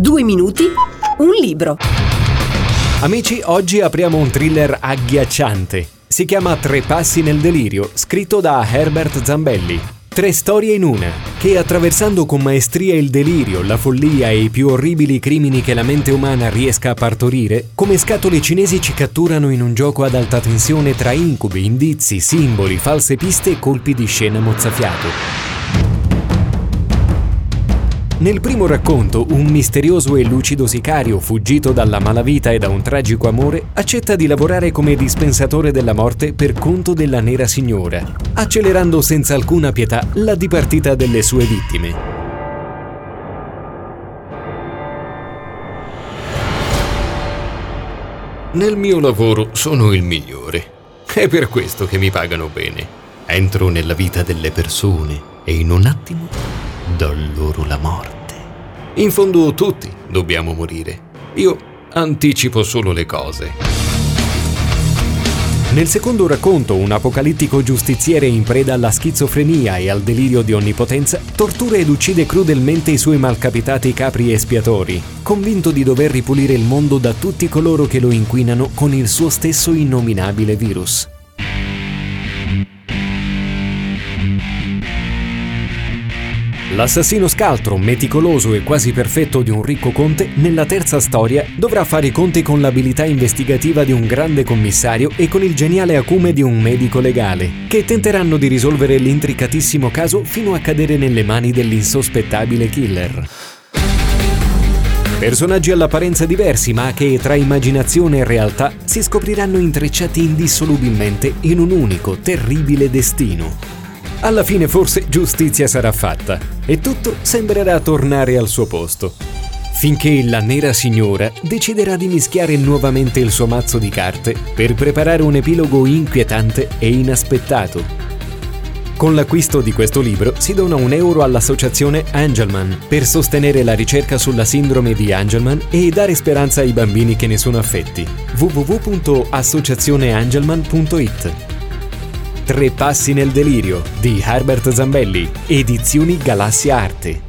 Due minuti, un libro. Amici, oggi apriamo un thriller agghiacciante. Si chiama Tre passi nel delirio, scritto da Herbert Zambelli. Tre storie in una, che attraversando con maestria il delirio, la follia e i più orribili crimini che la mente umana riesca a partorire, come scatole cinesi ci catturano in un gioco ad alta tensione tra incubi, indizi, simboli, false piste e colpi di scena mozzafiato. Nel primo racconto, un misterioso e lucido sicario, fuggito dalla malavita e da un tragico amore, accetta di lavorare come dispensatore della morte per conto della nera signora, accelerando senza alcuna pietà la dipartita delle sue vittime. Nel mio lavoro sono il migliore. È per questo che mi pagano bene. Entro nella vita delle persone e in un attimo do loro la morte. In fondo tutti dobbiamo morire. Io anticipo solo le cose. Nel secondo racconto, un apocalittico giustiziere in preda alla schizofrenia e al delirio di onnipotenza tortura ed uccide crudelmente i suoi malcapitati capri espiatori, convinto di dover ripulire il mondo da tutti coloro che lo inquinano con il suo stesso innominabile virus. L'assassino scaltro, meticoloso e quasi perfetto di un ricco conte, nella terza storia dovrà fare i conti con l'abilità investigativa di un grande commissario e con il geniale acume di un medico legale, che tenteranno di risolvere l'intricatissimo caso fino a cadere nelle mani dell'insospettabile killer. Personaggi all'apparenza diversi, ma che tra immaginazione e realtà si scopriranno intrecciati indissolubilmente in un unico, terribile destino. Alla fine forse giustizia sarà fatta e tutto sembrerà tornare al suo posto. Finché la nera signora deciderà di mischiare nuovamente il suo mazzo di carte per preparare un epilogo inquietante e inaspettato. Con l'acquisto di questo libro si dona un euro all'associazione Angelman per sostenere la ricerca sulla sindrome di Angelman e dare speranza ai bambini che ne sono affetti. www.associazioneangelman.it Tre passi nel delirio di Herbert Zambelli, edizioni Galassia Arte.